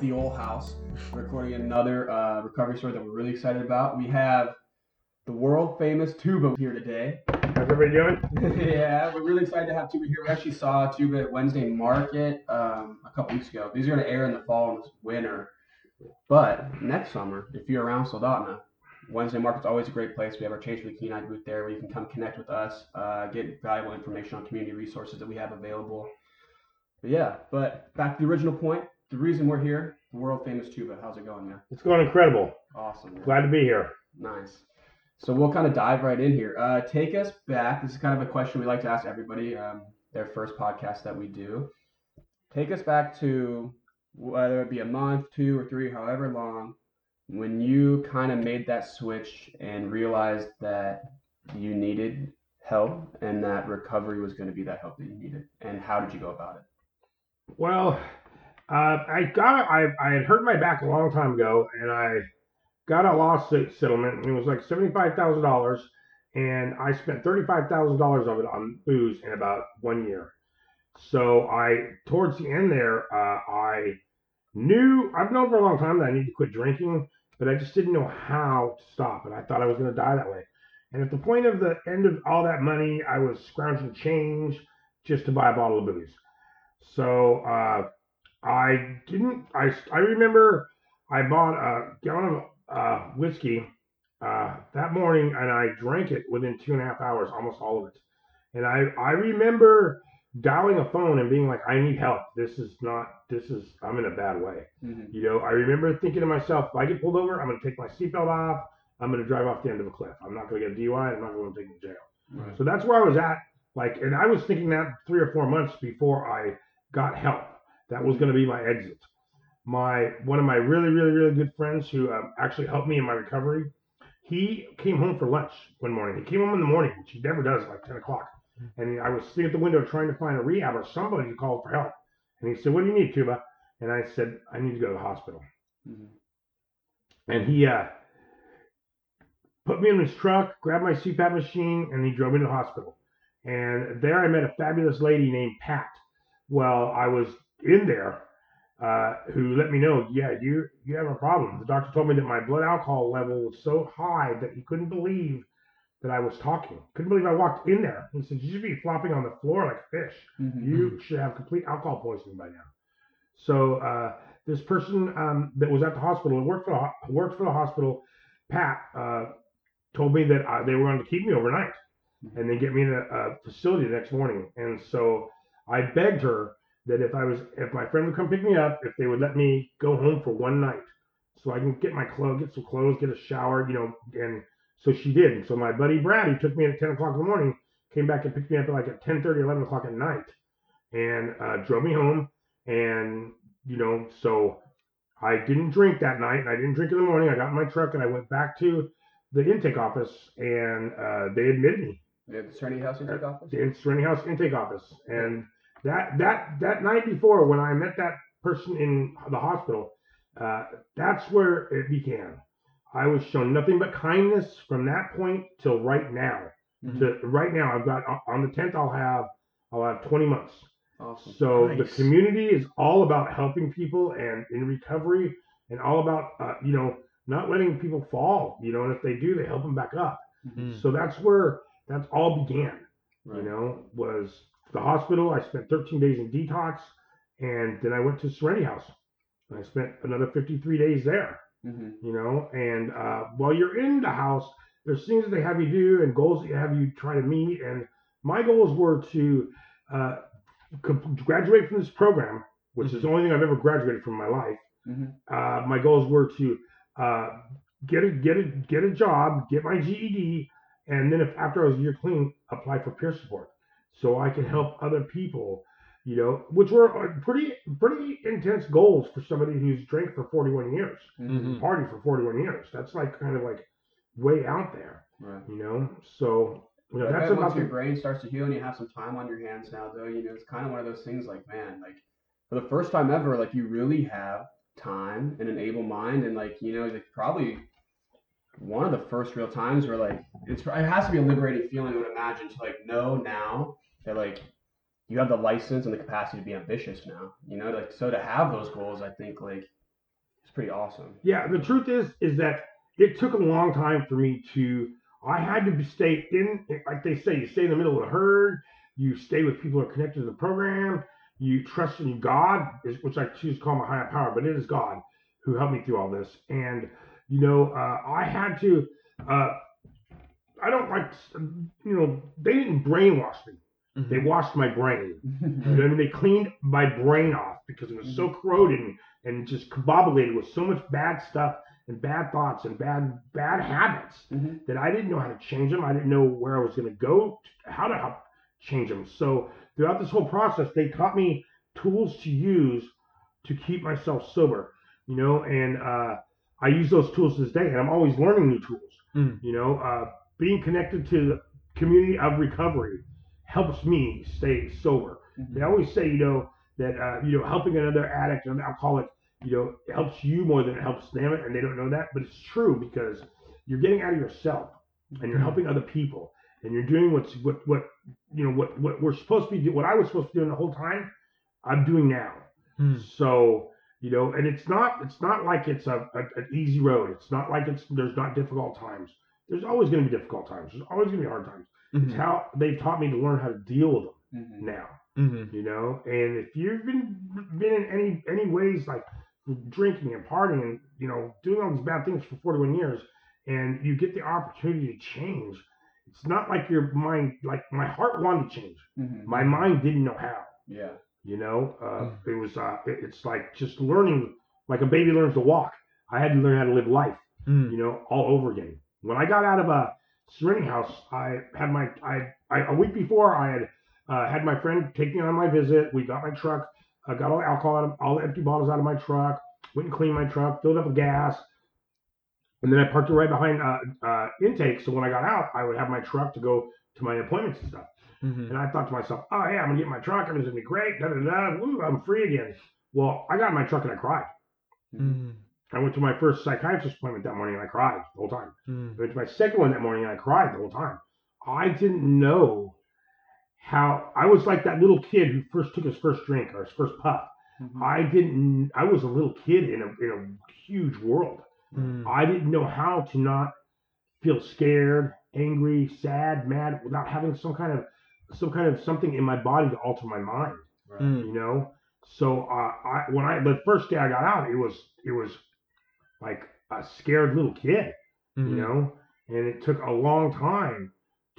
at the old house, recording another uh, recovery story that we're really excited about. We have the world famous Tuba here today. How's everybody doing? yeah, we're really excited to have Tuba here. We actually saw Tuba at Wednesday Market um, a couple weeks ago. These are going to air in the fall and winter. But next summer, if you're around Soldotna, Wednesday Market's always a great place. We have our Change for the Kenai booth there where you can come connect with us, uh, get valuable information on community resources that we have available. But yeah, but back to the original point. The reason we're here, world famous tuba. How's it going, man? It's going incredible. Awesome. Man. Glad to be here. Nice. So we'll kind of dive right in here. Uh, take us back. This is kind of a question we like to ask everybody. Um, their first podcast that we do. Take us back to whether it be a month, two, or three, however long, when you kind of made that switch and realized that you needed help and that recovery was going to be that help that you needed, and how did you go about it? Well, uh, I got I I had hurt my back a long time ago, and I got a lawsuit settlement. It was like seventy five thousand dollars, and I spent thirty five thousand dollars of it on booze in about one year. So I towards the end there, uh, I knew I've known for a long time that I need to quit drinking, but I just didn't know how to stop, and I thought I was going to die that way. And at the point of the end of all that money, I was scrounging change just to buy a bottle of booze. So uh, I didn't. I I remember I bought a gallon of uh, whiskey uh, that morning, and I drank it within two and a half hours, almost all of it. And I I remember dialing a phone and being like, I need help. This is not. This is. I'm in a bad way. Mm-hmm. You know. I remember thinking to myself, if I get pulled over, I'm going to take my seatbelt off. I'm going to drive off the end of a cliff. I'm not going to get a DUI. I'm not going to take me to jail. Right. So that's where I was at. Like, and I was thinking that three or four months before I got help. That was going to be my exit. My one of my really, really, really good friends who um, actually helped me in my recovery. He came home for lunch one morning. He came home in the morning, which he never does, like 10 o'clock. And I was sitting at the window trying to find a rehab or somebody to call for help. And he said, "What do you need, Tuba?" And I said, "I need to go to the hospital." Mhm. And he uh, put me in his truck, grabbed my CPAP machine, and he drove me to the hospital. And there I met a fabulous lady named Pat. Well, I was in there, uh, who let me know, yeah, you you have a problem. The doctor told me that my blood alcohol level was so high that he couldn't believe that I was talking. Couldn't believe I walked in there. He said, you should be flopping on the floor like a fish. Mhm. You should have complete alcohol poisoning by now. So uh, this person um, that was at the hospital, worked for the, worked for the hospital, Pat, uh, told me that uh, they were going to keep me overnight and then get me in a, a facility the next morning. And so I begged her that if I was, if my friend would come pick me up, if they would let me go home for one night, so I can get my clothes, get some clothes, get a shower, you know. And so she did. And so my buddy Brad, who took me at 10 o'clock in the morning, came back and picked me up at like at 10 11 o'clock at night and uh, drove me home. And, you know, so I didn't drink that night and I didn't drink in the morning. I got in my truck and I went back to the intake office and uh, they admitted me the Serenity House intake office. the Serenity House intake office. And that that that night before, when I met that person in the hospital, uh, that's where it began. I was shown nothing but kindness from that point till right now. Mhm. To right now, I've got on the tenth, I'll have I'll have twenty months. Awesome. So the community is all about helping people and in recovery, and all about uh, you know not letting people fall. You know, and if they do, they help them back up. Mhm. So that's where that's all began Right. you know, was the hospital. I spent 13 days in detox, and then I went to Serenity House. And I spent another 53 days there, Mhm. you know. And uh, while you're in the house, there's things that they have you do and goals that you have you try to meet. And my goals were to uh, graduate from this program, which is the only thing I've ever graduated from in my life. Mhm. Uh, my goals were to uh, get a get a get a job, get my GED, and then if after I was a year clean, apply for peer support, so I can help other people. You know, which were uh, pretty pretty intense goals for somebody who's drank for 41 years, Mhm. party for 41 years. That's like kind of like way out there, Right. you know. So you know, that's bet about once your the, brain starts to heal and you have some time on your hands now, though, you know, it's kind of one of those things like, man, like for the first time ever, like you really have time and an able mind, and like you know, like probably one of the first real times where like it's it has to be a liberating feeling, I would imagine, to like know now that like you have the license and the capacity to be ambitious now. You know, like so to have those goals, I think like it's pretty awesome. Yeah, the truth is is that it took a long time for me to. I had to stay in, like they say, you stay in the middle of the herd. You stay with people who are connected to the program. You trust in God, which I choose to call my higher power, but it is God who helped me through all this. And you know, uh, I had to. Uh, I don't like, you know, they didn't brainwash me. Mm-hmm. They washed my brain. You know I mean? They cleaned my brain off because it was so corroded and, and just combobulated with so much bad stuff and bad thoughts and bad bad habits Mhm. that I didn't know how to change them. I didn't know where I was going to go, how to help change them. So throughout this whole process, they taught me tools to use to keep myself sober. You know, and uh, I use those tools to this day, and I'm always learning new tools. Mm. You know, uh, being connected to the community of recovery helps me stay sober. They always say, you know, that uh, you know, helping another addict or an alcoholic, you know, it helps you more than it helps them, and they don't know that, but it's true because you're getting out of yourself and you're helping other people, and you're doing what's what what you know what what we're supposed to be doing. What I was supposed to be doing the whole time, I'm doing now. Mm. So you know, and it's not it's not like it's a, a an easy road. It's not like it's there's not difficult times. There's always going to be difficult times. There's always going to be hard times. It's Mhm. how they've taught me to learn how to deal with them Mhm. now Mhm. you know and if you've been been in any any ways like drinking and partying and you know doing all these bad things for 41 years and you get the opportunity to change it's not like your mind like my heart wanted to change Mhm. my mind didn't know how Yeah. you know uh, it was uh, it- it's like just learning like a baby learns to walk i had to learn how to live life Mm. you know, all over again. When I got out of a Serenity House, I had my, I, I a week before I had uh, had my friend take me on my visit. We got my truck, I got all the alcohol, out of, all the empty bottles out of my truck, went and cleaned my truck, filled up with gas, and then I parked it right behind uh, uh, intake. So when I got out, I would have my truck to go to my appointments and stuff. Mhm. And I thought to myself, oh yeah, I'm gonna get my truck, everything's gonna be great, da da da, woo, I'm free again. Well, I got in my truck and I cried. Mhm. I went to my first psychiatrist appointment that morning and I cried the whole time. Mm. I went to my second one that morning and I cried the whole time. I didn't know how I was like that little kid who first took his first drink or his first puff. Mhm. I didn't. I was a little kid in a in a huge world. Mm. I didn't know how to not feel scared, angry, sad, mad without having some kind of some kind of something in my body to alter my mind Right. Mm. you know. So uh, I when I the first day I got out, it was it was like a scared little kid, Mhm. you know, and it took a long time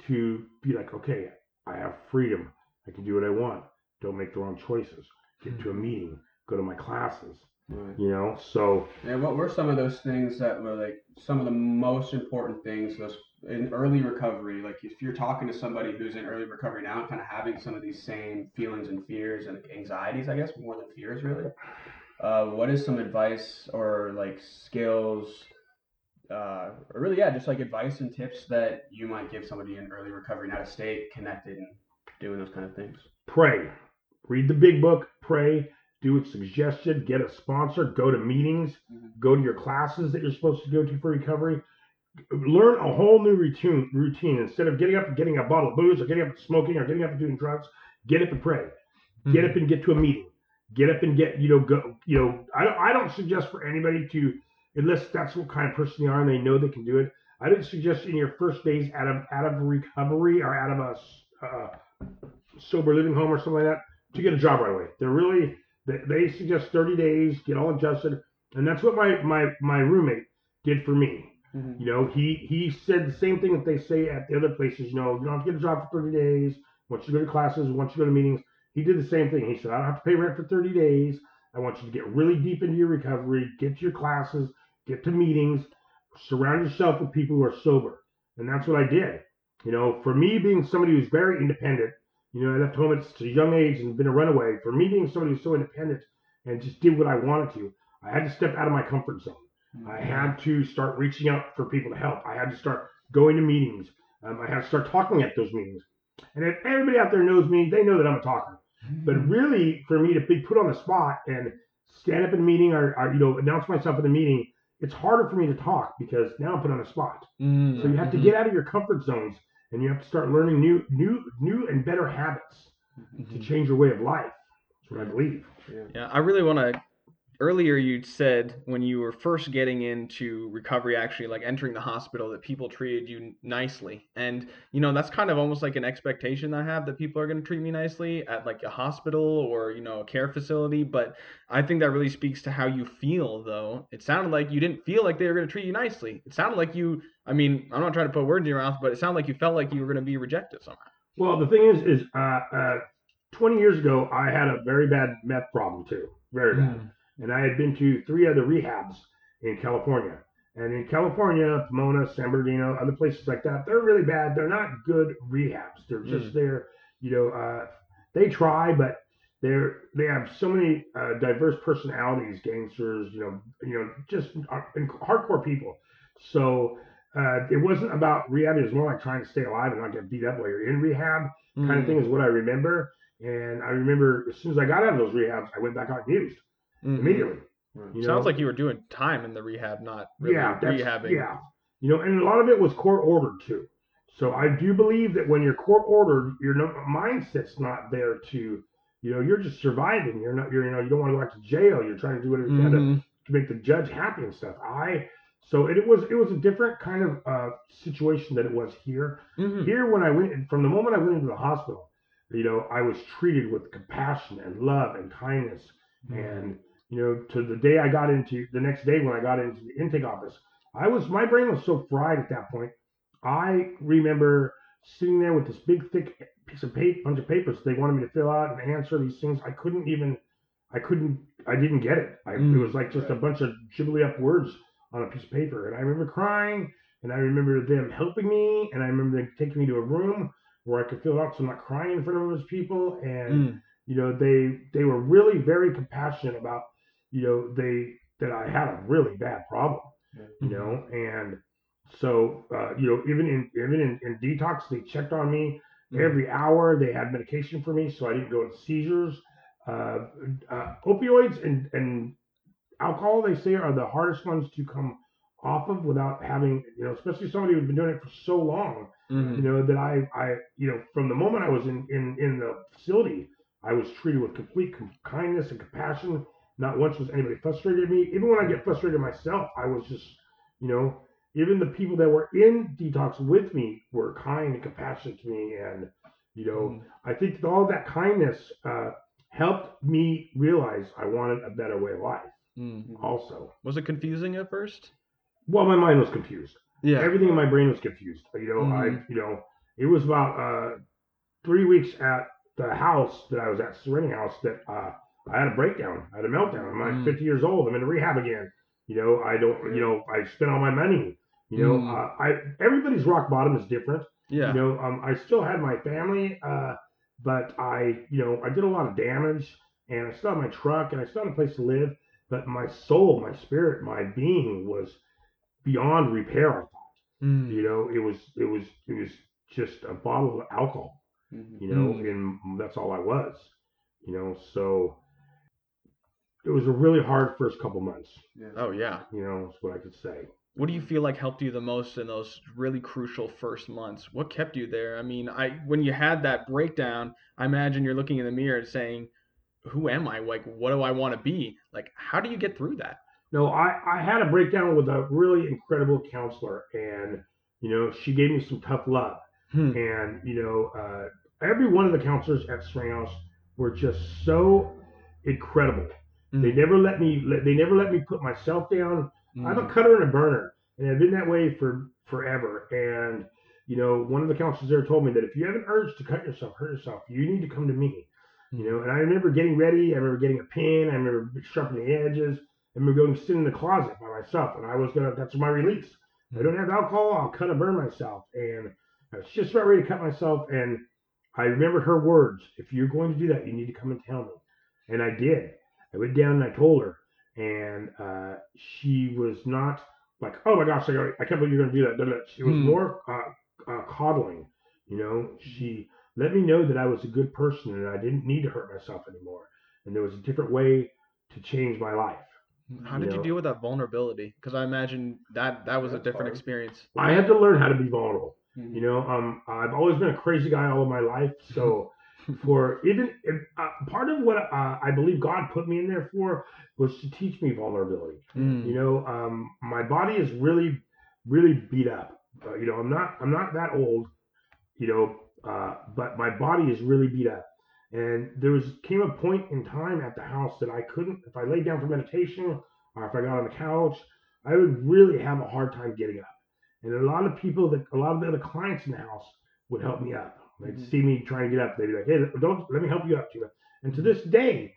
to be like, okay, I have freedom, I can do what I want, don't make the wrong choices, get to a meeting, go to my classes, Right. you know. So And what were some of those things that were like some of the most important things those in early recovery? Like if you're talking to somebody who's in early recovery now kind of having some of these same feelings and fears and anxieties, I guess more than fears really. Uh, what is some advice or like skills, uh, or really yeah, just like advice and tips that you might give somebody in early recovery now to stay connected and doing those kind of things? pray, read the big book, pray, do what's suggested, get a sponsor, go to meetings, Mhm. go to your classes that you're supposed to go to for recovery. Learn a whole new routine. Routine instead of getting up and getting a bottle of booze, or getting up and smoking, or getting up and doing drugs. Get up and pray. Get up and get to a meeting. Get up and get you know go you know I don't I don't suggest for anybody to unless that's what kind of person they are and they know they can do it. I don't suggest in your first days out of out of recovery or out of a uh, sober living home or something like that to get a job right away. They're really they, they suggest 30 days, get all adjusted, and that's what my my my roommate did for me. Mhm. You know, he he said the same thing that they say at the other places. You know, you don't have to get a job for 30 days. Once you go to classes, once you go to meetings, he did the same thing. He said, I don't have to pay rent for 30 days. I want you to get really deep into your recovery, get to your classes, get to meetings, surround yourself with people who are sober. And that's what I did. You know, for me being somebody who's very independent, you know, I left home at such a young age and been a runaway. For me being somebody who's so independent and just did what I wanted to, I had to step out of my comfort zone. I had to start reaching out for people to help. I had to start going to meetings. Um, I had to start talking at those meetings. And if everybody out there knows me, they know that I'm a talker. But mm. really, for me to be put on the spot and stand up in a meeting or, or you know announce myself in a meeting, it's harder for me to talk because now I'm put on the spot. Mm. So you have to mm-hmm. get out of your comfort zones and you have to start learning new, new, new and better habits. to mm-hmm. change your way of life. That's what I believe. Yeah, I really want to. Earlier, you said when you were first getting into recovery, actually, like entering the hospital, that people treated you nicely. And, you know, that's kind of almost like an expectation I have that people are going to treat me nicely at like a hospital or, you know, a care facility. But I think that really speaks to how you feel, though. It sounded like you didn't feel like they were going to treat you nicely. It sounded like you, I mean, I'm not trying to put words in your mouth, but it sounded like you felt like you were going to be rejected somehow. Well, the thing is, is uh, uh, 20 years ago, I had a very bad meth problem too, very bad. And I had been to three other rehabs in California. And in California, Pomona, San Bernardino, other places like that, they're really bad. They're not good rehabs. They're just there, you know, uh, they try, but they're they have so many uh, diverse personalities, gangsters, you know, you know, just hardcore people. So uh, it wasn't about rehab. It was more like trying to stay alive and not get beat up while you're in rehab, kind Mm. of thing is what I remember. And I remember as soon as I got out of those rehabs, I went back out and used Mhm. immediately. You Sounds know? like you were doing time in the rehab, not really yeah, rehabbing. yeah. You know, and a lot of it was court ordered too. So I do believe that when you're court ordered, your no- mindset's not there to, you know, you're just surviving. You're not, you're, you know, you don't want to go back to jail. You're trying to do whatever you can to, to make the judge happy and stuff. I, so it, was, it was a different kind of uh, situation than it was here. Mhm. Here, when I went, from the moment I went into the hospital, you know, I was treated with compassion and love and kindness. And, you know, to the day I got into, the next day when I got into the intake office, I was, my brain was so fried at that point. I remember sitting there with this big, thick piece of paper, bunch of papers they wanted me to fill out and answer these things. I couldn't even, I couldn't, I didn't get it. I, Mm. It was like just a bunch of jibbly up words on a piece of paper. And I remember crying and I remember them helping me and I remember them taking me to a room where I could fill it out so I'm not crying in front of those people. And, Mm. you know, they, they were really very compassionate about, you know, they, that I had a really bad problem, you know, and so, uh, you know, even in, even in, in detox, they checked on me Mm. every hour. They had medication for me so I didn't go into seizures. Uh, uh, opioids and, and alcohol, they say, are the hardest ones to come off of without having, you know, especially somebody who's been doing it for so long, Mhm. you know, that I, I, you know, from the moment I was in, in, in the facility, I was treated with complete com- kindness and compassion. Not once was anybody frustrated me. Even when I get frustrated myself, I was just, you know, even the people that were in detox with me were kind and compassionate to me. And, you know, Mhm. I think that all that kindness uh, helped me realize I wanted a better way of life Mm. also. Was it confusing at first? Well, my mind was confused. Yeah. Everything in my brain was confused. You know, Mhm. I, you know, it was about uh, three weeks at the house that I was at, Serenity House, that uh, I had a breakdown. I had a meltdown. I'm like Mm. 50 years old. I'm in rehab again. You know, I don't, you know, I spent all my money. You know, Mm. uh, I everybody's rock bottom is different. yeah. You know, um, I still had my family, uh, but I, you know, I did a lot of damage, and I still had my truck, and I still had a place to live. But my soul, my spirit, my being was beyond repair. I thought, Mm. you know, it was, it was, it was just a bottle of alcohol. You know, Mm. and that's all I was. You know, so it was a really hard first couple months. Oh yeah. You know, that's what I could say. What do you feel like helped you the most in those really crucial first months? What kept you there? I mean, I when you had that breakdown, I imagine you're looking in the mirror and saying, "Who am I? Like, what do I want to be? Like, how do you get through that?" No, I, I had a breakdown with a really incredible counselor, and you know she gave me some tough love, Hmm. and you know uh, every one of the counselors at Spring House were just so incredible. Mm. They never let me they never let me put myself down. I'm a Mm. cutter and a burner, and I've been that way for forever. And you know, one of the counselors there told me that if you have an urge to cut yourself, hurt yourself, you need to come to me. You know, and I remember getting ready. I remember getting a pen. I remember sharpening the edges. I remember going to sit in the closet by myself, and I was gonna. That's my release. If I don't have alcohol. I'll cut and burn myself, and I was just about ready to cut myself. And I remembered her words: "If you're going to do that, you need to come and tell me." And I did. I went down and I told her, and uh, she was not like, "Oh my gosh, I, I can't believe you're going to do that." da, da, da." She was Hmm. more uh, uh, coddling. You know, she let me know that I was a good person and I didn't need to hurt myself anymore, and there was a different way to change my life. How did you you deal with that vulnerability? Because I imagine that that was a different hard. experience. I had to learn how to be vulnerable. Mhm. You know, um, I've always been a crazy guy all of my life, so for even if, uh, part of what uh, I believe God put me in there for was to teach me vulnerability. Mm. You know, um, my body is really, really beat up. Uh, you know, I'm not, I'm not that old. You know, uh, but my body is really beat up. And there was came a point in time at the house that I couldn't, if I laid down for meditation or if I got on the couch, I would really have a hard time getting up. And a lot of people that, a lot of the other clients in the house would help me up. They'd Mhm. see me trying to get up. They'd be like, "Hey, don't let me help you up, Tina." And to this day,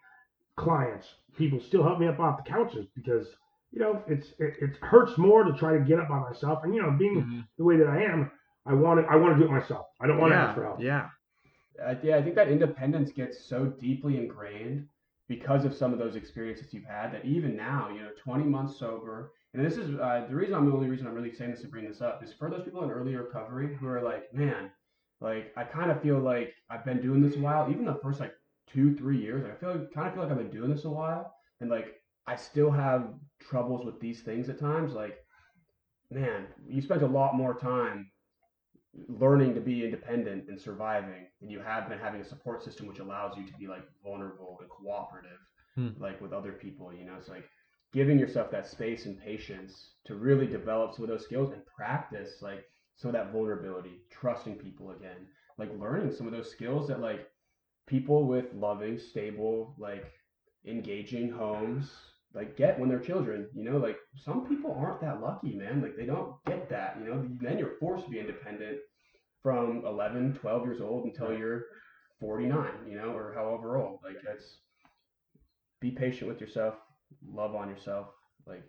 clients, people still help me up off the couches because you know it's it, it hurts more to try to get up by myself. And you know, being Mhm. the way that I am, I want to I want to do it myself. I don't want to yeah, ask for help. yeah. I, yeah, I think that independence gets so deeply ingrained because of some of those experiences you've had that even now, you know, 20 months sober, and this is uh, the reason I'm the only reason I'm really saying this to bring this up is for those people in early recovery who are like, man, like I kind of feel like I've been doing this a while. Even the first like two, three years, I feel like, kind of feel like I've been doing this a while, and like I still have troubles with these things at times. Like, man, you spent a lot more time learning to be independent and surviving and you have been having a support system which allows you to be like vulnerable and cooperative Hmm. like with other people you know it's like giving yourself that space and patience to really develop some of those skills and practice like some of that vulnerability trusting people again like learning some of those skills that like people with loving stable like engaging homes like get when they're children you know? Like some people aren't that lucky man. Like they don't get that you know? Then you're forced to be independent from 11 12 years old until you're 49 you know or however old. Like that's be patient with yourself love on yourself like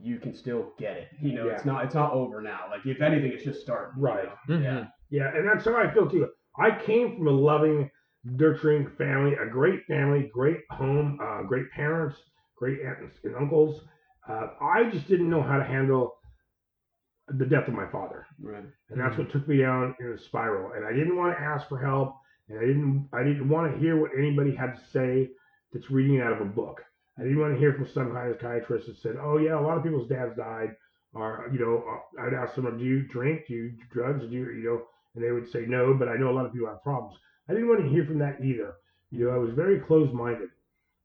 you can still get it you know it's not it's not over now like if anything it's just starting you Right. know? Mhm. yeah Yeah, and that's how I feel too. I came from a loving, nurturing family, a great family, great home, uh, great parents, great aunts and uncles. Uh, I just didn't know how to handle the death of my father, right and that's what took me down in a spiral. And I didn't want to ask for help, and I didn't I didn't want to hear what anybody had to say that's reading out of a book. I didn't want to hear from some kind of psychiatrist that said, "Oh yeah, a lot of people's dads died," or you know, uh, I'd ask them, "Do you drink? Do you do drugs? Do you you know?" And they would say no, but I know a lot of people have problems. I didn't want to hear from that either. You know, I was very closed-minded.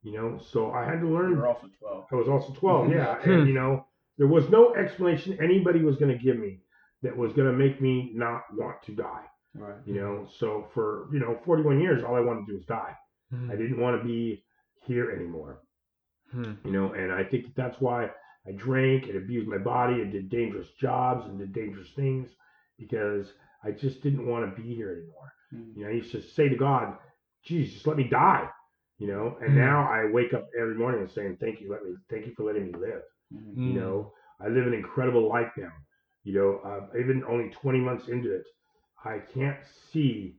You know, so I had to learn. you're also 12 I was also 12, yeah. Hmm. And, you know, there was no explanation anybody was going to give me that was going to make me not want to die. right You know, so for, you know, 41 years, all I wanted to do was die. I didn't want to be here anymore. Hmm. You know, and I think that's why I drank and abused my body and did dangerous jobs and did dangerous things because I just didn't want to be here anymore. Mhm. You know, I used to say to God, "Geez, just let me die." You know, and Hmm. now I wake up every morning and saying, "Thank you, let me, thank you for letting me live." Mhm. Mm. You know, I live an incredible life now. You know, uh, even only 20 months into it, I can't see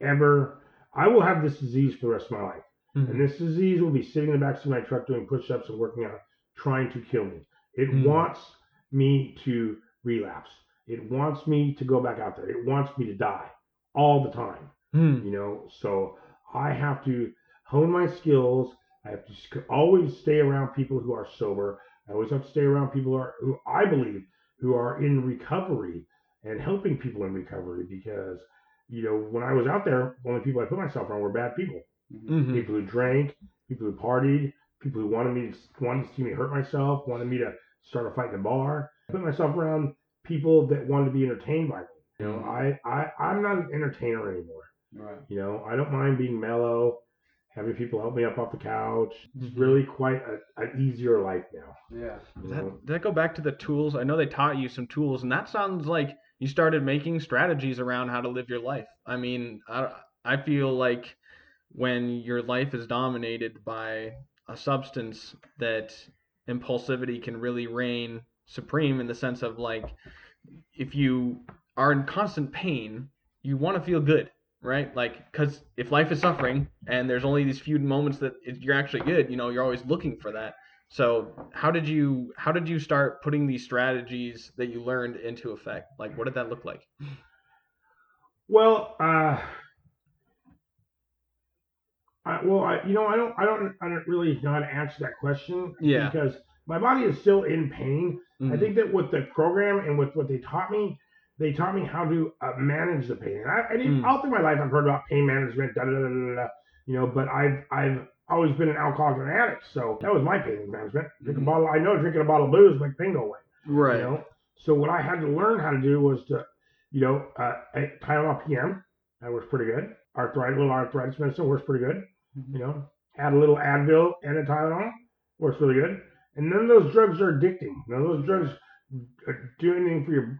ever. I will have this disease for the rest of my life, Mhm. and this disease will be sitting in the backseat of my truck doing push-ups and working out, trying to kill me. It Hmm. wants me to relapse. It wants me to go back out there. It wants me to die all the time Hmm. you know so i have to hone my skills i have to always stay around people who are sober i always have to stay around people who, are, who i believe who are in recovery and helping people in recovery because you know when i was out there the only people i put myself around were bad people Mhm. Mhm. people who drank people who partied people who wanted me to wanted to see me hurt myself wanted me to start a fight in a bar i put myself around people that wanted to be entertained by me you know Mhm. i, I i'm not an entertainer anymore right you know, I don't mind being mellow, having people help me up off the couch. It's Mhm. really quite a, an easier life now. yeah Does that, does that go back to the tools? I know they taught you some tools, and that sounds like you started making strategies around how to live your life. I mean, I, I feel like when your life is dominated by a substance, that impulsivity can really reign supreme in the sense of like, if you are in constant pain, you want to feel good, right? Like, because if life is suffering and there's only these few moments that you're actually good, you know, you're always looking for that. So how did you how did you start putting these strategies that you learned into effect? Like, what did that look like? Well, uh, I, well, I, you know, I don't, I don't, I don't really know how to answer that question. Yeah. Because my body is still in pain. I Mhm. think that with the program and with what they taught me, they taught me how to uh, manage the pain. And I, I didn't, Mm. all through my life, I've heard about pain management, da da da da da, da you know. But I've I've always been an alcoholic and an addict, so that was my pain management. Drink Mhm. a bottle. I know drinking a bottle of booze make pain go away. Right. You know. So what I had to learn how to do was to, you know, uh, I- Tylenol PM. That works pretty good. Arthritis, little arthritis medicine works pretty good. You know, add a little Advil and a Tylenol works really good. And none of those drugs are addicting. None of those drugs do anything for your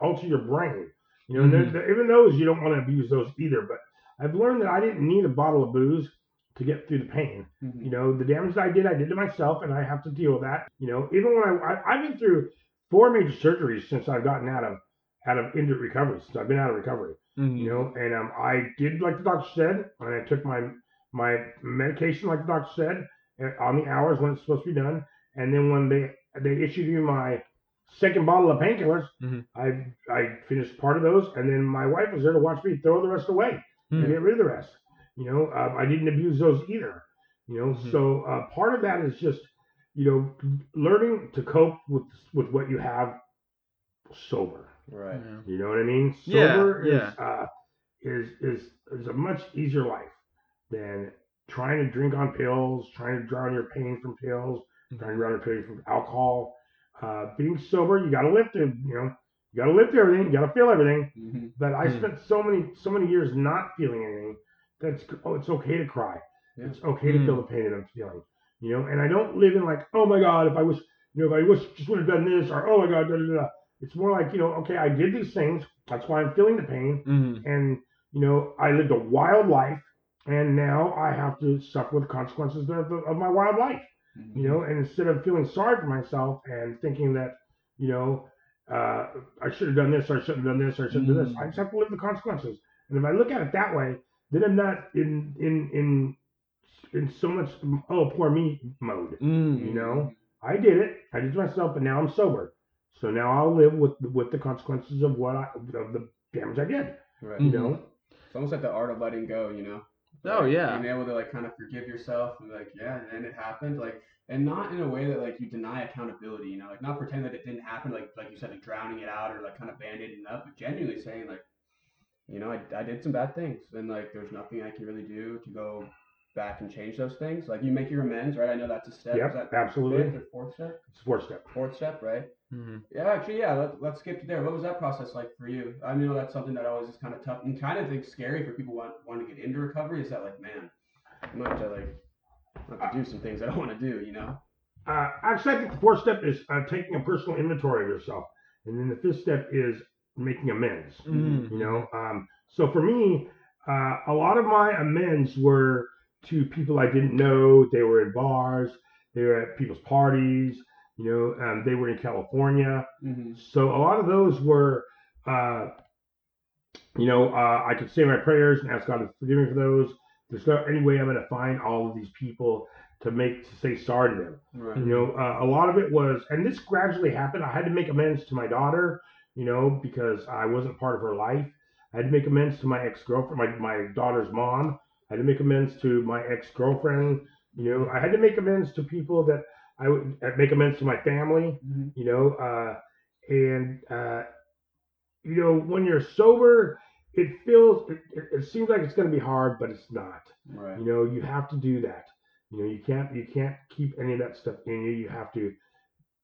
alter your brain. You know, and Mhm. they're- they're- even those you don't want to abuse those either. But I've learned that I didn't need a bottle of booze to get through the pain. Mhm. You know, the damage that I did, I did to myself, and I have to deal with that. You know, even when I, I I've been through four major surgeries since I've gotten out of out of injured recovery. Since I've been out of recovery Mhm. you know and um, i did like the doctor said and i took my my medication like the doctor said uh, on the hours when it's supposed to be done and then when they they issued me my second bottle of painkillers Mhm. i i finished part of those and then my wife was there to watch me throw the rest away and Mhm. get rid of the rest you know um, i didn't abuse those either you know Mhm. so uh, part of that is just you know learning to cope with with what you have sober Right. Yeah. you know what I mean? Yeah, Sober yeah. is uh, is is is a much easier life than trying to drink on pills, trying to drown your pain from pills, trying to drown your pain from alcohol. Uh, being sober, you got to live through. You know, you got to live through everything. You got to feel everything. Mm-hmm. But I Mm. spent so many so many years not feeling anything. That's oh, it's okay to cry. Yeah. It's okay to Mm. feel the pain that I'm feeling. You know, and I don't live in like, oh my god, if I was, you know, if I was just would have done this, or oh my god, da da da. It's more like, you know, okay, I did these things. That's why I'm feeling the pain, Mhm. and you know, I lived a wild life, and now I have to suffer the consequences of, of my wild life Mm-hmm. you know, and instead of feeling sorry for myself and thinking that, you know, uh, I should have done this, or I shouldn't have done this, or I shouldn't do this. I just have to live the consequences. And if I look at it that way, then I'm not in in in in so much oh poor me mode. Mm. You know, I did it, I did it myself, but now I'm sober. So now I'll live with with the consequences of what I of the damage I did. Right. You know, It's almost like the art of letting go, you know. Oh, Like, yeah. Being able to like kind of forgive yourself and like, yeah, and it happened, like, and not in a way that like you deny accountability, you know, like not pretend that it didn't happen, like like you said, like drowning it out or like kind of band-aiding it up, but genuinely saying like, you know, I, I did some bad things and like there's nothing I can really do to go back and change those things. Like you make your amends, right? I know that's a step. Yep, that absolutely. fifth or fourth step? it's a fourth step. Fourth step, right? Mhm. Yeah, actually, yeah. Let, let's skip to there. What was that process like for you? I know that's something that always is kind of tough and kind of think scary for people want want to get into recovery. Is that like, man, I'm gonna have to like have to do some things I don't want to do, you know? Uh, actually, I think the fourth step is uh, taking a personal inventory of yourself, and then the fifth step is making amends. Mm. You know, um, so for me, uh, a lot of my amends were to people I didn't know. They were in bars, they were at people's parties. You know, um, they were in California. Mm-hmm. So a lot of those were, uh, you know, uh, I could say my prayers and ask God to forgive me for those. There's no any way I'm going to find all of these people to make to say sorry to them. Right. You know, uh, a lot of it was, and this gradually happened. I had to make amends to my daughter, you know, because I wasn't part of her life. I had to make amends to my ex girlfriend, my, my daughter's mom. I had to make amends to my ex girlfriend. You know, I had to make amends to people that I would uh, make amends to my family. Mhm. You know, uh, and uh, you know, when you're sober, it feels, it, it, it seems like it's going to be hard, but it's not. Right. You know, you have to do that. You know, you can't you can't keep any of that stuff in you. You have to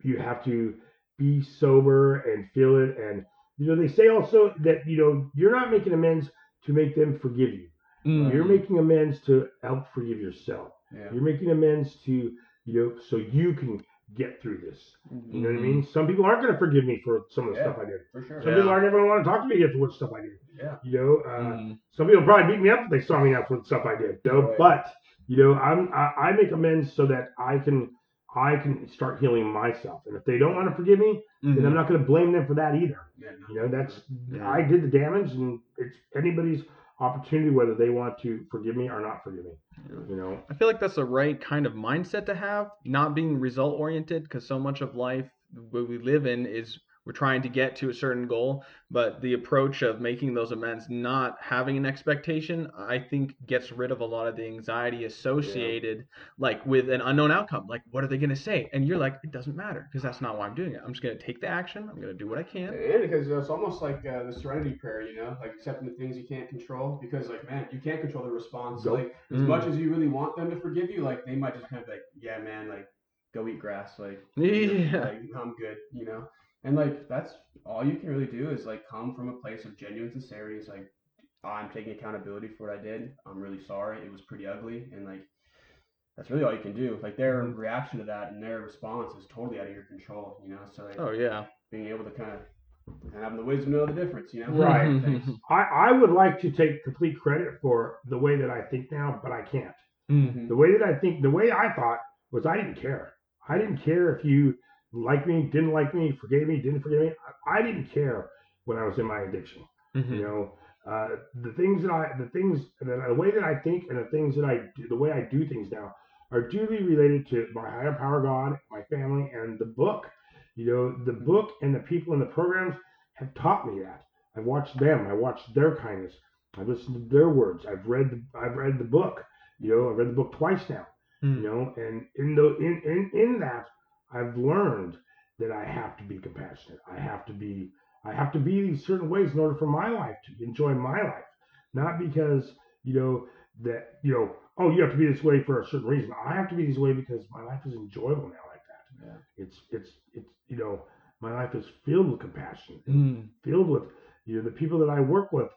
you have to be sober and feel it. And you know, they say also that you know you're not making amends to make them forgive you. Mm. You're making amends to help forgive yourself. Yeah. You're making amends to you know so you can get through this. Mhm. You know what I mean? Some people aren't going to forgive me for some of the Yeah. stuff I did. For sure. Some Yeah. people aren't ever going to want to talk to me after what stuff I did. Yeah. You know, uh, Mm. some people probably beat me up if they saw me after the stuff I did. You know? Right. But you know, I'm I, I make amends so that I can I can start healing myself. And if they don't want to forgive me, then I'm Mhm. not going to blame them for that either. Yeah, no, You know, that's Yeah. I did the damage, and it's anybody's opportunity whether they want to forgive me or not forgive me. You know, I feel like that's the right kind of mindset to have, not being result oriented, because so much of life what we live in is we're trying to get to a certain goal, but the approach of making those amends, not having an expectation, I think gets rid of a lot of the anxiety associated like with an unknown outcome. Like, what are they going to say? And you're like, it doesn't matter because that's not why I'm doing it. I'm just going to take the action. I'm going to do what I can. And because it's almost like uh, the serenity prayer, you know, like accepting the things you can't control. Because like, man, you can't control the response. Nope. like, as Mm. much as you really want them to forgive you, like they might just kind of like, yeah, man, like go eat grass, like Yeah. like I'm good, you know. And like that's all you can really do is like come from a place of genuine sincerity. It's like I'm taking accountability for what I did. I'm really sorry. It was pretty ugly, and like that's really all you can do. Like their Mm-hmm. reaction to that and their response is totally out of your control, you know. So like Oh yeah. being able to kind of and having the wisdom to know the difference, you know. Right. I, I would like to take complete credit for the way that I think now, but I can't. Mm. The way that I think, the way I thought was I didn't care. I didn't care if you liked me, didn't like me, forgave me, didn't forgive me. I, I didn't care when I was in my addiction. Mhm. You know, uh, the things that I, the things, the, the way that I think and the things that I do, the way I do things now are duly related to my higher power God, my family, and the book. You know, the book and the people in the programs have taught me that. I've watched them. I watched their kindness. I've listened to their words. I've read. The, I've read the book. You know, I've read the book twice now. Mm. You know, and in the in in in that, I've learned that I have to be compassionate. I have to be. I have to be these certain ways in order for my life to enjoy my life, not because you know that you know. Oh, you have to be this way for a certain reason. I have to be this way because my life is enjoyable now like that. Yeah. It's it's it's you know my life is filled with compassion, Mm. filled with you know the people that I work with.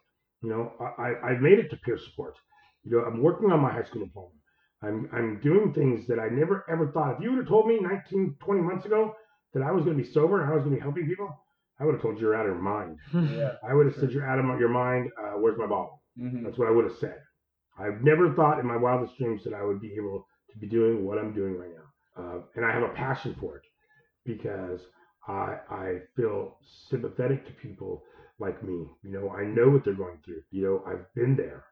You know, I I- I've made it to peer support. You know, I'm working on my high school diploma. I'm I'm doing things that I never ever thought. If you would have told me 19, 20 months ago that I was going to be sober and I was going to be helping people, I would have told you you're out of your mind. Yeah. I would have said you're out of your mind. Uh, where's my bottle? Mm-hmm. That's what I would have said. I've never thought in my wildest dreams that I would be able to be doing what I'm doing right now. Uh, and I have a passion for it because I, I feel sympathetic to people like me. You know, I know what they're going through. You know, I've been there.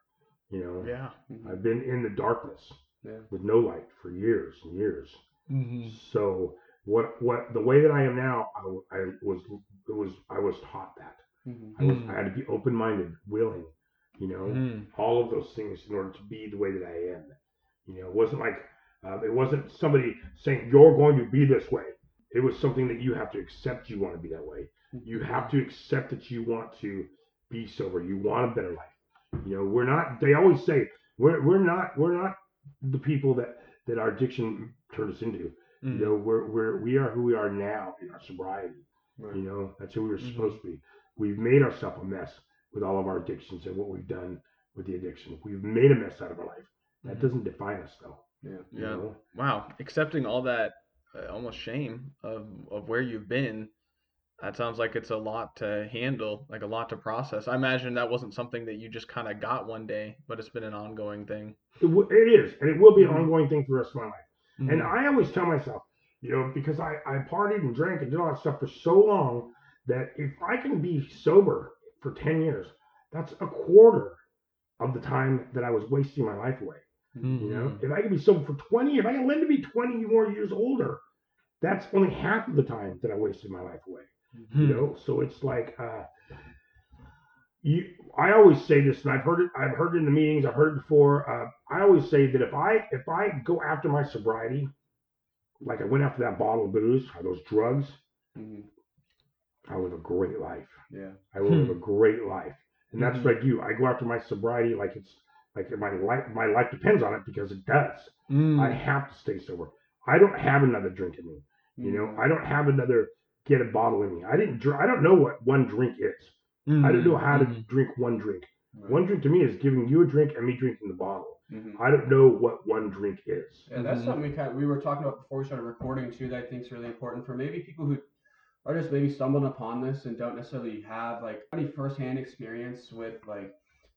You know, Yeah. I've been in the darkness Yeah. with no light for years and years. Mm-hmm. So what what the way that I am now, I, I was it was I was taught that. Mm-hmm. I was Mm. I had to be open minded, willing. You know, Mm. all of those things in order to be the way that I am. You know, it wasn't like uh, it wasn't somebody saying you're going to be this way. It was something that you have to accept. You want to be that way. You have to accept that you want to be sober. You want a better life. You know, we're not. They always say we're we're not we're not the people that that our addiction turned us into. Mm. You know, we're we're we are who we are now in our sobriety. Right. You know, that's who we were Mhm. supposed to be. We've made ourselves a mess with all of our addictions and what we've done with the addiction. We've made a mess out of our life. That Mhm. doesn't define us, though. Yeah. you Yeah. know? Wow. Accepting all that uh, almost shame of of where you've been. That sounds like it's a lot to handle, like a lot to process. I imagine that wasn't something that you just kind of got one day, but it's been an ongoing thing. It, w- it is, and it will be an Mhm. ongoing thing for the rest of my life. Mm-hmm. And I always tell myself, you know, because I, I partied and drank and did all that stuff for so long that if I can be sober for 10 years, that's a quarter of the time that I was wasting my life away. Mm-hmm. You know, if I can be sober for 20, if I can live to be 20 more years older, that's only half of the time that I wasted my life away. Hmm. You know, so it's like, uh, you. I always say this, and I've heard it. I've heard it in the meetings. I've heard it before. Uh, I always say that if I if I go after my sobriety, like I went after that bottle of booze or those drugs, Mm-hmm. I live a great life. Yeah. I will Hmm. live a great life, and that's Mhm. what I do. I go after my sobriety like it's like my life. My life depends on it because it does. Mm. I have to stay sober. I don't have another drink in me. You know, I don't have another get a bottle in me. I didn't. Dr- I don't know what one drink is. I don't know how to Mhm. drink one drink. Right. One drink to me is giving you a drink and me drinking the bottle. Mhm. I don't know what one drink is. And that's Mhm. something we kind of, we were talking about before we started recording too. That I think is really important for maybe people who are just maybe stumbling upon this and don't necessarily have like any firsthand experience with like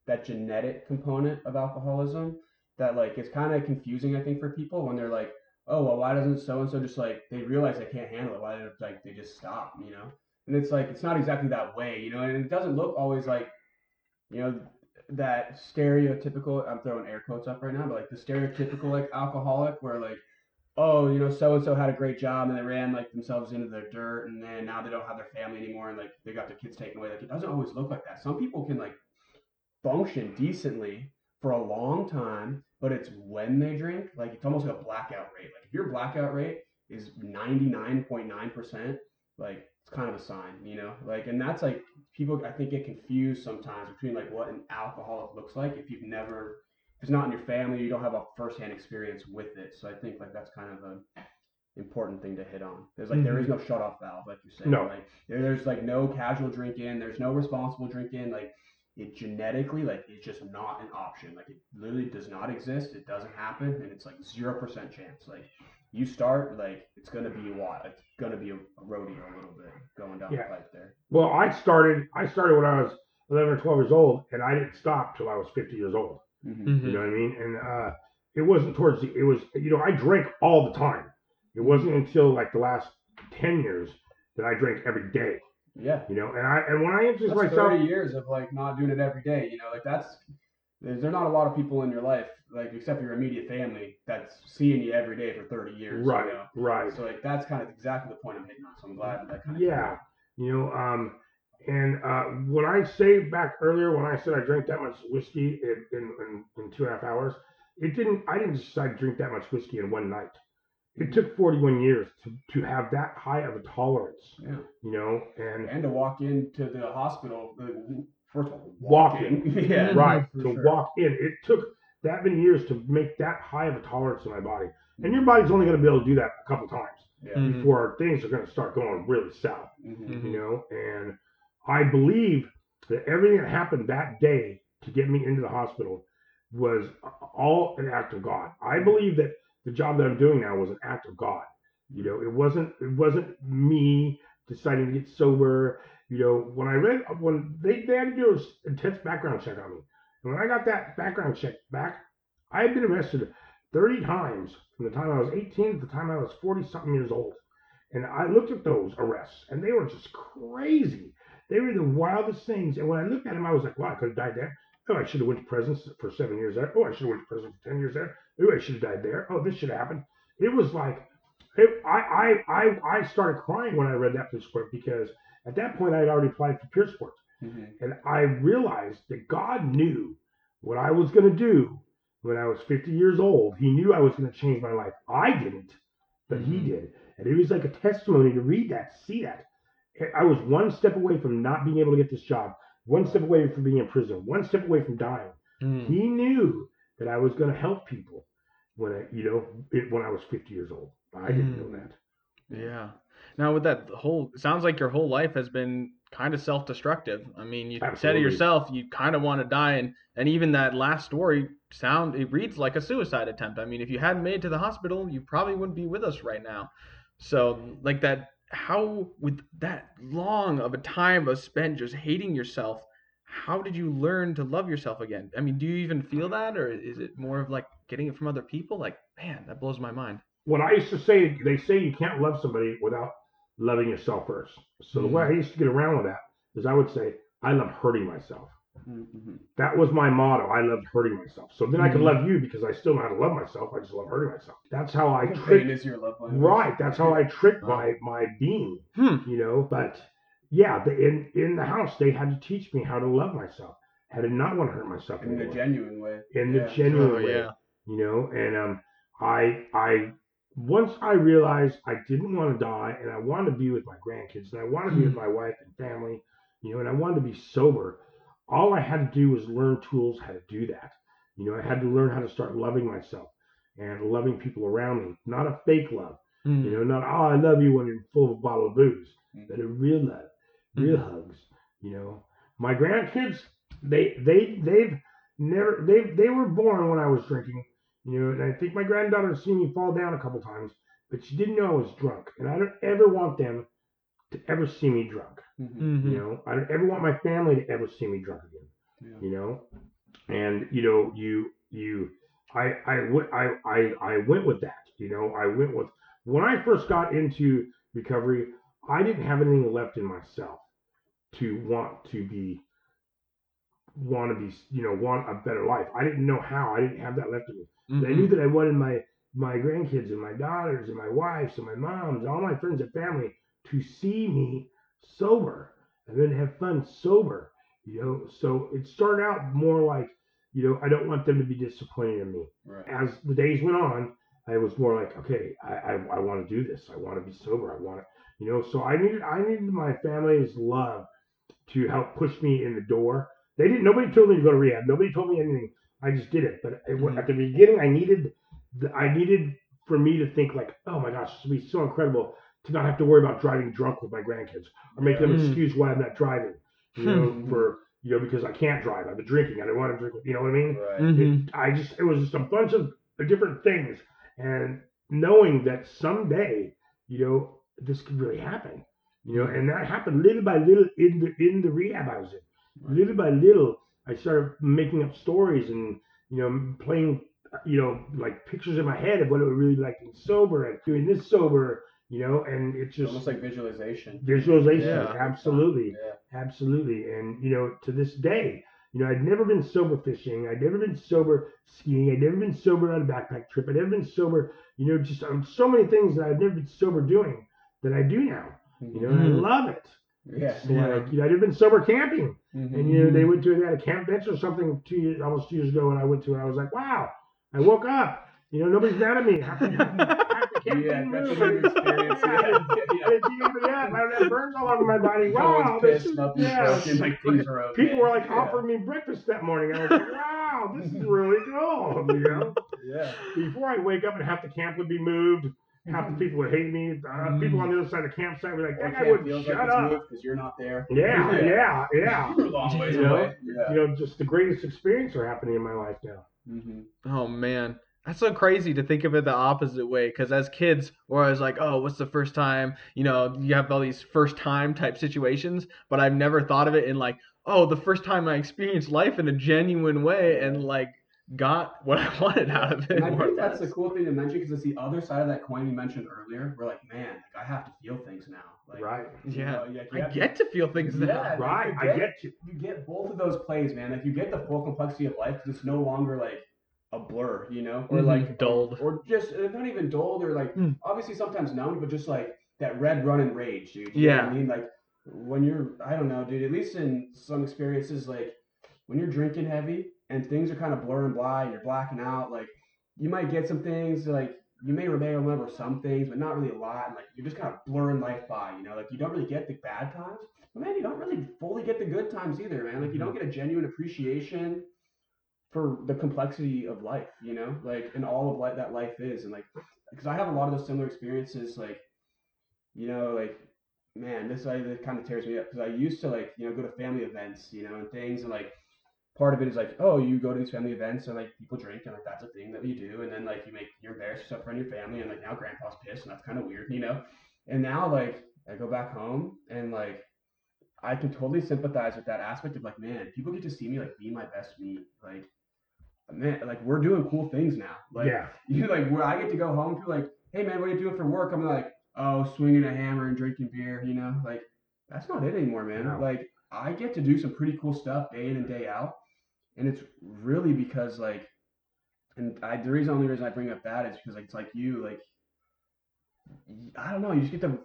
that genetic component of alcoholism. That like it's kind of confusing I think for people when they're like, oh well, why doesn't so and so just like they realize they can't handle it? Why don't like they just stop? You know? And it's like it's not exactly that way, you know. And it doesn't look always like you know that stereotypical i'm throwing air quotes up right now but like the stereotypical like alcoholic where like oh, you know, so and so had a great job and they ran like themselves into the dirt and then now they don't have their family anymore and like they got their kids taken away. Like it doesn't always look like that. Some people can like function decently for a long time, but it's when they drink, like it's almost like a blackout rate. Like if your blackout rate is 99.9%, like it's kind of a sign, you know? Like and that's like people I think get confused sometimes between like what an alcoholic looks like if you've never if it's not in your family, you don't have a firsthand experience with it. So I think like that's kind of a important thing to hit on. There's like there is mm-hmm. no shut off valve, like you said. No. Like there, there's like no casual drinking. There's no responsible drinking. Like it genetically, like it's just not an option. Like it literally does not exist. It doesn't happen, and it's like zero percent chance. Like you start, like it's gonna be a lot. It's gonna be a, a rodeo a little bit going down Yeah. the pipe there. Well, I started. I started when I was 11 or 12 years old, and I didn't stop till I was 50 years old. Mhm. Mhm. You know what I mean? And uh, it wasn't towards the. It was. You know, I drank all the time. It wasn't until like the last 10 years that I drank every day. Yeah. You know, and I and when I introduced That's myself, 30 years of like not doing it every day. You know, like that's there's, there's not a lot of people in your life, like except for your immediate family, that's seeing you every day for 30 years. right, You know? right. So like that's kind of exactly the point I'm hitting on. So I'm glad that kind of Yeah, you know, um, and uh, when I say back earlier when I said I drank that much whiskey in, in, in, in two and a half hours, it didn't. I didn't decide to drink that much whiskey in one night. It took 41 years to, to have that high of a tolerance, Yeah. you know, and And to walk into the hospital, first of all, Walking. walking. yeah. right to sure. walk in. It took that many years to make that high of a tolerance in my body, and your body's only going to be able to do that a couple times Yeah. Mhm. before things are going to start going really south. Mhm. Mhm. you know, and I believe that everything that happened that day to get me into the hospital was all an act of God. I believe that the job that I'm doing now was an act of God. You know, it wasn't it wasn't me deciding to get sober. You know, when I read when they, they had to do an intense background check on me, and when I got that background check back, I had been arrested 30 times from the time I was 18 to the time I was 40 something years old. And I looked at those arrests, and they were just crazy. They were the wildest things. And when I looked at them, I was like, "Wow, I could have died there. Oh, I should have went to prison for seven years there. Oh, I should have went to prison for ten years there. Oh, I should have died there. Oh, this should have happened." It was like, it, I, I, I, I started crying when I read that police report because at that point I had already applied for peer support, Mhm. and I realized that God knew what I was going to do when I was 50 years old. He knew I was going to change my life. I didn't, but He Mhm. did. And it was like a testimony to read that, see that. I was one step away from not being able to get this job, one step away from being in prison, one step away from dying. Mhm. He knew that I was going to help people when I, you know, it, when I was 50 years old. I didn't know Mm. that. Yeah. Now with that whole, sounds like your whole life has been kind of self-destructive. I mean, you said Absolutely. it yourself. You kind of want to die, and and even that last story sound it reads like a suicide attempt. I mean, if you hadn't made it to the hospital, you probably wouldn't be with us right now. So like that, how with that long of a time of spent just hating yourself, how did you learn to love yourself again? I mean, do you even feel that, or is it more of like getting it from other people? Like, man, that blows my mind. what I used to say, they say you can't love somebody without loving yourself first. So the way mm. I used to get around with that is I would say, I love hurting myself. Mhm. That was my motto. I loved hurting myself. So then I could Mhm. love you because I still know how to love myself. I just love hurting myself. That's how I Pain is your love language. Right. That's how I tricked Wow. my my being. Hmm. You know. But yeah, the, in in the house they had to teach me how to love myself, how to not want to hurt myself in a anymore. genuine way. in Yeah. the genuine Oh, way. yeah. You know. And um, I I once I realized I didn't want to die and I wanted to be with my grandkids and I wanted to be with my wife and family, you know, and I wanted to be sober. All I had to do was learn tools how to do that. You know, I had to learn how to start loving myself and loving people around me. Not a fake love, Hmm. you know, not oh I love you when you're full of a bottle of booze, Mhm. but a real love, real Mhm. hugs. You know, my grandkids, they they they've never they they were born when I was drinking. You know, and I think my granddaughter's seen me fall down a couple times, but she didn't know I was drunk. And I don't ever want them to ever see me drunk. Mhm. Mhm. You know, I don't ever want my family to ever see me drunk again. Yeah. You know, and you know, you you, I I went I I I went with that. You know, I went with when I first got into recovery, I didn't have anything left in myself to want to be want to be you know want a better life. I didn't know how. I didn't have that left in me. But I knew that I wanted my my grandkids and my daughters and my wives and my moms and all my friends and family to see me sober and then have fun sober. You know, so it started out more like, you know, I don't want them to be disappointed in me. Right. As the days went on, I was more like, okay, I, I, I want to do this. I want to be sober. I want to, you know, so I needed I needed my family's love to help push me in the door. They didn't. Nobody told me to go to rehab. Nobody told me anything. I just did it. But it, Mhm. at the beginning, I needed, the, I needed for me to think like, oh my gosh, this would be so incredible to not have to worry about driving drunk with my grandkids or make them Mm. excuse why I'm not driving. You know, for you know because I can't drive. I've been drinking. I don't want to drink. You know what I mean? Right. Mhm. I just it was just a bunch of different things, and knowing that someday, you know, this could really happen, you know, and that happened little by little in the in the rehab I was in. Little by little, I started making up stories and you know playing, you know, like pictures in my head of what it would really be like being sober and doing this sober, you know, and it's It's just almost like visualization. visualization, Yeah. absolutely. Yeah. Absolutely. And, you know, to this day, you know, I'd never been sober fishing. I'd never been sober skiing. I'd never been sober on a backpack trip. I'd never been sober, you know, just on so many things that I've never been sober doing that I do now. You know, and I love it. Yeah. It's like, you know, I'd never been sober camping. Mhm. And, you know, they went to, they had a camp bench or something two years, almost two years ago, and I went to it. I was like, wow, I woke up. You know, nobody's mad at me. Half the, half the camp Yeah, didn't that's move. a experience. Yeah, I didn't- I didn't see anybody up. I don't have burns all over my body. No Wow, one's this pissed, is nothing's yeah. like things are okay. People were like yeah. offering me breakfast that morning. I was like, wow, this is really cool. You know, Yeah. before I wake up and half the camp would be moved, half the people would hate me. Uh, people on the other side of the campsite were like, that guy wouldn't shut like it's up. because you're not there. Yeah, yeah, yeah. You're long ways You know? away. Yeah. You know, just the greatest experience are happening in my life now. hmm Oh man, that's so crazy to think of it the opposite way. Because as kids, we're always like, "Oh, what's the first time?" You know, you have all these first time type situations. But I've never thought of it in like, "Oh, the first time I experienced life in a genuine way and like got what I wanted out of it." And I think that's the cool thing to mention because it's the other side of that coin you mentioned earlier. We're like, man, like, I have to feel things now. Like, Right. you Yeah. know, like, I have to- get to feel things now. Yeah, Right. you I get- get you. you get both of those plays, man. Like you get the full complexity of life because it's no longer like a blur, you know, or Mhm. like Dulled. or just uh, not even dulled, or like Hmm. obviously sometimes numb, but just like that red run and rage, dude. You know what Yeah. I mean, like when you're, I don't know, dude. At least in some experiences, like when you're drinking heavy and things are kind of blur and blah, and you're blacking out, like you might get some things like. You may may remember some things, but not really a lot. And like you're just kind of blurring life by, you know. Like you don't really get the bad times, but man, you don't really fully get the good times either, man. Like you don't get a genuine appreciation for the complexity of life, you know, like and all of life that life is, and like because I have a lot of those similar experiences, like you know, like man, this I kind of tears me up because I used to like you know go to family events, you know, and things, and like part of it is like oh you go to these family events and like people drink and like that's a thing that you do, and then like you make you're embarrassed yourself in your family, and like now grandpa's pissed, and that's kind of weird, you know, and now like I go back home and like I can totally sympathize with that aspect of like, man, people get to see me like be my best me. Like, man, like we're doing cool things now. Like, yeah. you like where I get to go home, to like, hey man, what are you doing for work? I'm like, oh, swinging a hammer and drinking beer. You know, like that's not it anymore, man. No. Like I get to do some pretty cool stuff day in and day out, and it's really because like, and I the reason only reason I bring up that is because like it's like you like, I don't know, you just get to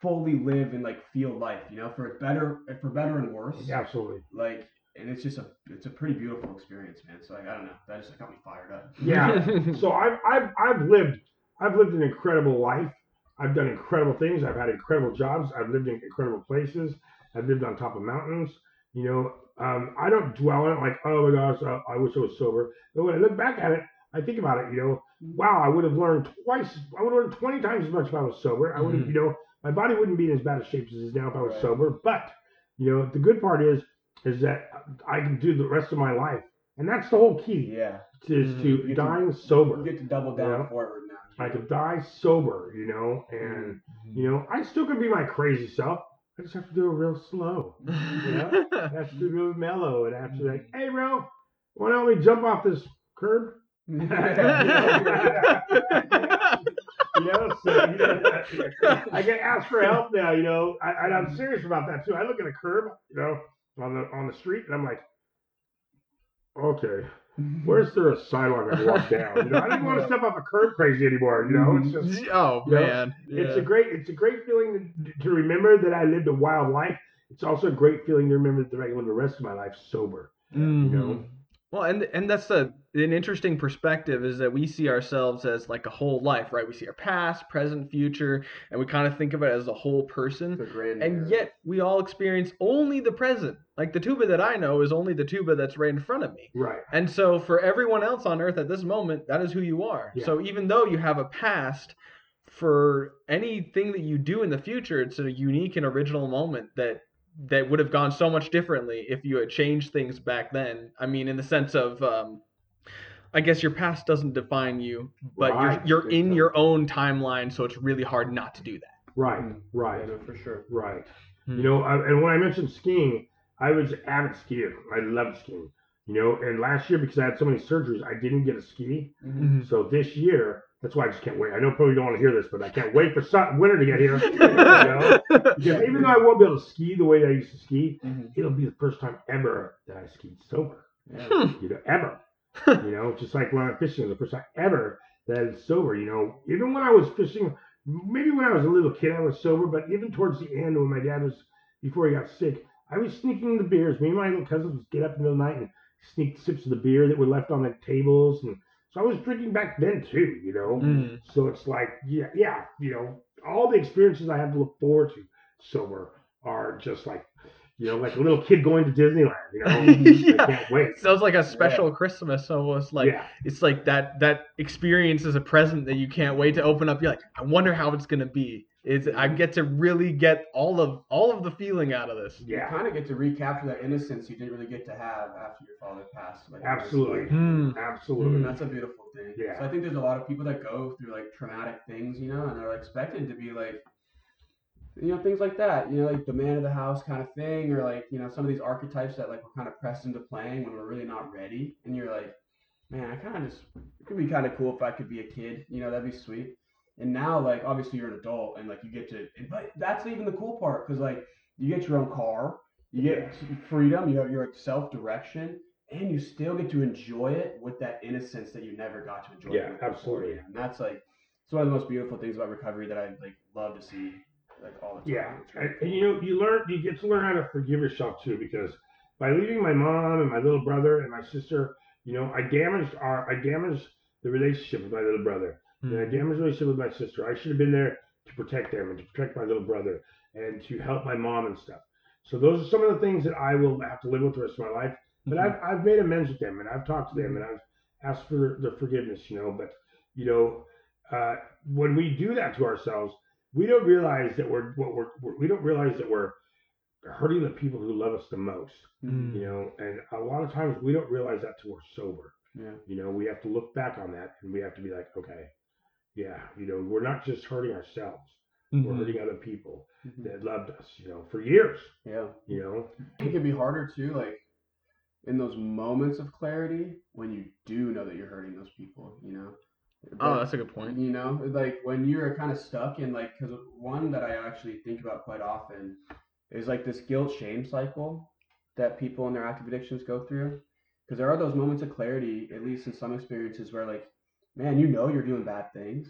fully live and like feel life, you know, for better for better and worse. Absolutely. Like, and it's just a it's a pretty beautiful experience, man. So like I don't know, that just got me fired up. Yeah. so I've, I've I've lived I've lived an incredible life. I've done incredible things. I've had incredible jobs. I've lived in incredible places. I've lived on top of mountains. You know, um, I don't dwell on it like, oh my gosh, I, I wish I was sober. But when I look back at it, I think about it. You know, wow, I would have learned twice. I would have learned twenty times as much if I was sober. I would have, Mhm. you know, my body wouldn't be in as bad a shape as it is now if I was Right. sober. But you know, the good part is, is that I can do the rest of my life, and that's the whole key Yeah, is to mm-hmm. You get to- dying sober. you get to double down Yeah. forward now. I could die sober, you know, and mm-hmm. you know, I still could be my crazy self. I just have to do it real slow. Yeah. I have to do it real mellow, and I have to be like, mm-hmm. hey, bro, why don't we jump off this curb? You know, so you know, I get asked for help now. You know, I, and I'm serious about that too. I look at a curb, you know, on the on the street, and I'm like, okay, where's there a sidewalk I can walk down? You know, I didn't want to step off a curb crazy anymore. You know, it's just oh Yeah. man, it's a great it's a great feeling to, to remember that I lived a wild life. It's also a great feeling to remember that I can live the rest of my life sober. Mhm. know? Well, and and that's a an interesting perspective is that we see ourselves as like a whole life, right? We see our past, present, future, and we kind of think of it as a whole person. And yet we all experience only the present. Like the tuba that I know is only the tuba that's right in front of me. Right. And so for everyone else on earth at this moment, that is who you are. Yeah. So even though you have a past, for anything that you do in the future, it's a unique and original moment that that would have gone so much differently if you had changed things back then. I mean, in the sense of um, I guess your past doesn't define you, but Right. you're you're in your own timeline, so it's really hard not to do that. Right. Mm. Right. Yeah, no, for sure. Right. Hmm. You know, I, and when I mentioned skiing, I was an avid skier. I loved skiing. You know, and last year because I had so many surgeries, I didn't get a ski. Mm-hmm. So this year, that's why I just can't wait. I know probably don't want to hear this, but I can't wait for sun, winter to get here. you know? Because even though I won't be able to ski the way I used to ski, Mhm. it'll be the first time ever that I skied sober. Yeah. You know, ever. you know, just like when I'm fishing, it was the first time ever that I was sober. You know, even when I was fishing, maybe when I was a little kid, I was sober, but even towards the end, when my dad was before he got sick, I was sneaking the beers. Me and my little cousins would get up in the middle of the night and sneak sips of the beer that were left on the tables, and so I was drinking back then too. You know, Mm. so it's like, yeah, yeah, you know, all the experiences I have to look forward to sober are just like, you know, like a little kid going to Disneyland. You know, Yeah. I can't wait. Sounds like a special Christmas almost like yeah, it's like that that experience is a present that you can't wait to open up. You're like, I wonder how it's gonna be. Is I get to really get all of all of the feeling out of this. yeah, You kind of get to recapture that innocence you didn't really get to have after your father passed. Like, Absolutely. Hmm. absolutely. And that's a beautiful thing. Yeah. So I think there's a lot of people that go through like traumatic things, you know, and they're expected to be like, you know, things like that, you know, like the man of the house kind of thing, or like, you know, some of these archetypes that like we're kind of pressed into playing when we're really not ready. And you're like, man, I kind of just, it could be kind of cool if I could be a kid, you know, that'd be sweet. And now, like, obviously you're an adult and like you get to, but that's even the cool part because like you get your own car, you get freedom, you have your self direction, and you still get to enjoy it with that innocence that you never got to enjoy. Yeah, before, absolutely. And that's like it's one of the most beautiful things about recovery that I like love to see like all the time. Yeah, really and, and you know, you learn, you get to learn how to forgive yourself too, because by leaving my mom and my little brother and my sister, you know, I damaged our, I damaged the relationship with my little brother, and I damaged relationship with my sister. I should have been there to protect them and to protect my little brother and to help my mom and stuff. So those are some of the things that I will have to live with the rest of my life. But I've, I've made amends with them and I've talked to them and I've asked for the forgiveness, you know. But you know, uh, when we do that to ourselves, we don't realize that we're what we're, we're we don't realize that we're hurting the people who love us the most, Mm. you know. And a lot of times we don't realize that till we're sober. Yeah. You know, we have to look back on that and we have to be like, okay, yeah, you know, we're not just hurting ourselves, we're Mhm. hurting other people Mhm. that loved us, you know, for years. Yeah. You know, it can be harder too, like in those moments of clarity when you do know that you're hurting those people, you know. Oh, that's a good point. You know, like when you're kind of stuck in like, because one that I actually think about quite often is like this guilt shame cycle that people in their active addictions go through. Because there are those moments of clarity, at least in some experiences, where like, man, you know you're doing bad things,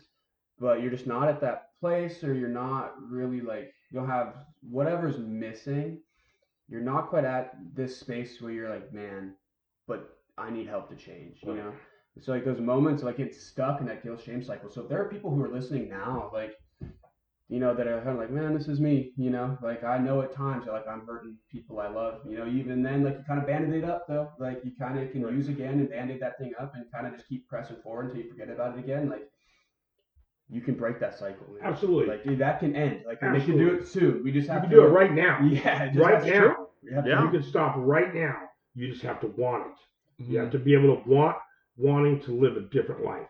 but you're just not at that place, or you're not really like, you don't have whatever's missing. You're not quite at this space where you're like, man, but I need help to change, you know? So like those moments like it's stuck in that guilt shame cycle. So if there are people who are listening now, like you know, that are kind of like, man, this is me, you know, like I know at times that like I'm hurting people I love, you know, even then like you kind of band-aid it up though, like you kind of can Right. use again and band-aid that thing up and kind of just keep pressing forward until you forget about it again. Like you can break that cycle. man. absolutely. Like dude, that can end. Like and they can do it soon. We just you have can to do it right now. Yeah, just right now. we have to- Yeah. You can stop right now. You just have to want it. You Mhm. have to be able to want wanting to live a different life.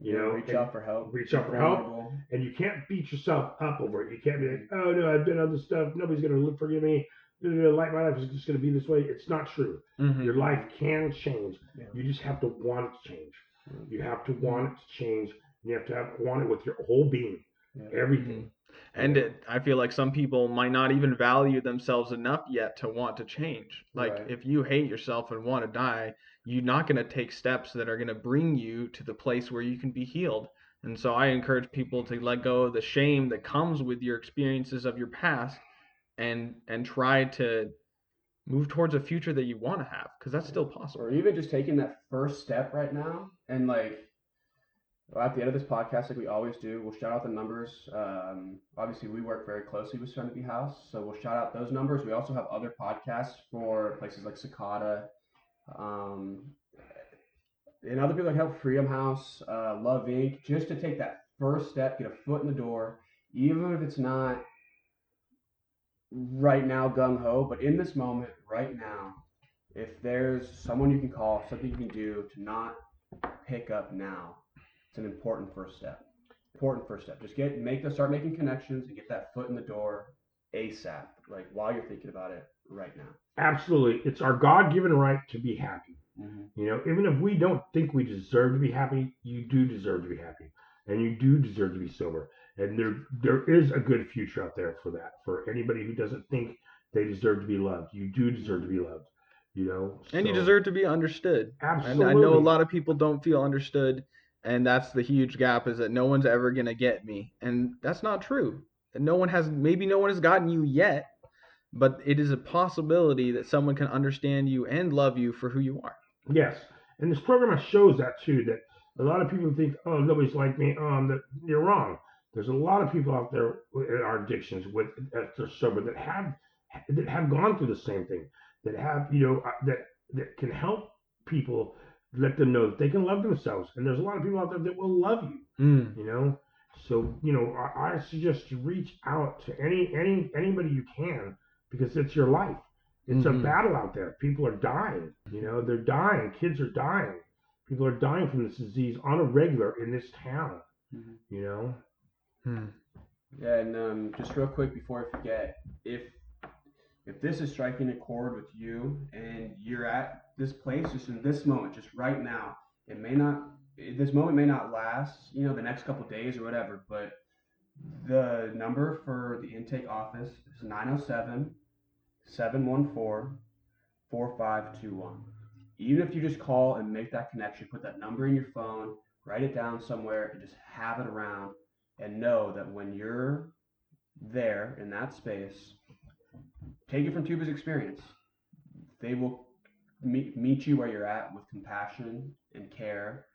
You know, reach out for help. reach out for help. And you can't beat yourself up over it. You can't be like, mm-hmm. oh no, I've done other stuff. Nobody's gonna look forgive me. Like my life is just gonna be this way. It's not true. Mhm. Your life can change. Yeah. You just have to want it to change. Yeah. You have to want it to change. You have to have, want it with your whole being, Yeah. everything. Mm-hmm. And it, I feel like some people might not even value themselves enough yet to want to change. Like Right. if you hate yourself and want to die, you're not going to take steps that are going to bring you to the place where you can be healed. And so I encourage people to let go of the shame that comes with your experiences of your past and and try to move towards a future that you want to have because that's still possible. Or even just taking that first step right now and like at the end of this podcast, like we always do, we'll shout out the numbers. Um, obviously, we work very closely with Serenity House, so we'll shout out those numbers. We also have other podcasts for places like Cicada, um, and other people like Help Freedom House, uh, Love Inc. Just to take that first step, get a foot in the door, even if it's not right now gung ho, but in this moment, right now, if there's someone you can call, something you can do to not pick up now, it's an important first step. Important first step. Just get make the start making connections and get that foot in the door ASAP. Like while you're thinking about it right now. Absolutely. It's our God given right to be happy. Mm-hmm. You know, even if we don't think we deserve to be happy, you do deserve to be happy. And you do deserve to be sober. And there there is a good future out there for that. For anybody who doesn't think they deserve to be loved. You do deserve to be loved. You know? And you deserve to be understood. absolutely. And I know a lot of people don't feel understood, and that's the huge gap is that no one's ever gonna get me, and that's not true. No one has, maybe no one has gotten you yet, but it is a possibility that someone can understand you and love you for who you are. Yes, and this program shows that too. That a lot of people think, "Oh, nobody's like me." Um, that you're wrong. There's a lot of people out there with our addictions with that are sober that have that have gone through the same thing. That have you know uh, that that can help people let them know that they can love themselves. And there's a lot of people out there that will love you. You know, so you know I, I suggest you reach out to any any anybody you can because it's your life. It's a Mhm. battle out there. People are dying. You know, they're dying. Kids are dying. People are dying from this disease on a regular in this town. Mhm. You know, Hmm. Yeah, and um, just real quick before I forget, if if this is striking a chord with you and you're at this place just in this moment, just right now, it may not this moment may not last, you know, the next couple days or whatever, but the number for the intake office is 907 714 4521. Even if you just call and make that connection, put that number in your phone, write it down somewhere, and just have it around and know that when you're there in that space, take it from Tuba's experience. They will meet, meet you where you're at with compassion and care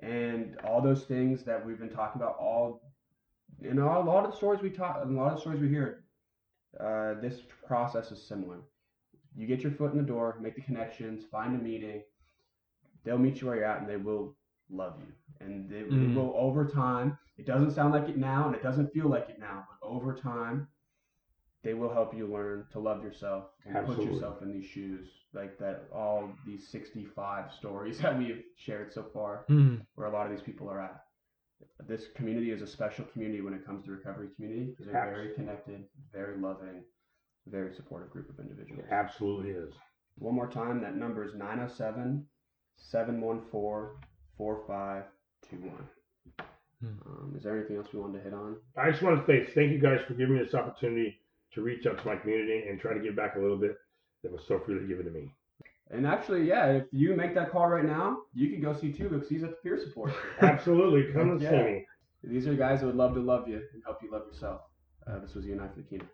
and all those things that we've been talking about all in all a lot of the stories we talk a lot of the stories we hear uh, this process is similar. You get your foot in the door make the connections find a meeting. They'll meet you where you're at and they will love you. And they, they Mm. will over time it doesn't sound like it now and it doesn't feel like it now but over time they will help you learn to love yourself and Absolutely. put yourself in these shoes like that all these 65 stories that we've shared so far Hmm. where a lot of these people are at this community is a special community when it comes to recovery community because they're very connected very loving very supportive group of individuals it absolutely is. one more time, that number is 907 714 4521. Hmm. Um, is there anything else we wanted to hit on? I just want to say thank you guys for giving me this opportunity to reach out to my community and try to give back a little bit that was so freely given to me. And actually, yeah, if you make that call right now, you can go see Tuba because he's at the peer support. Absolutely, come and see me. These are guys that would love to love you and help you love yourself. Uh, this was You and I for the Kenai.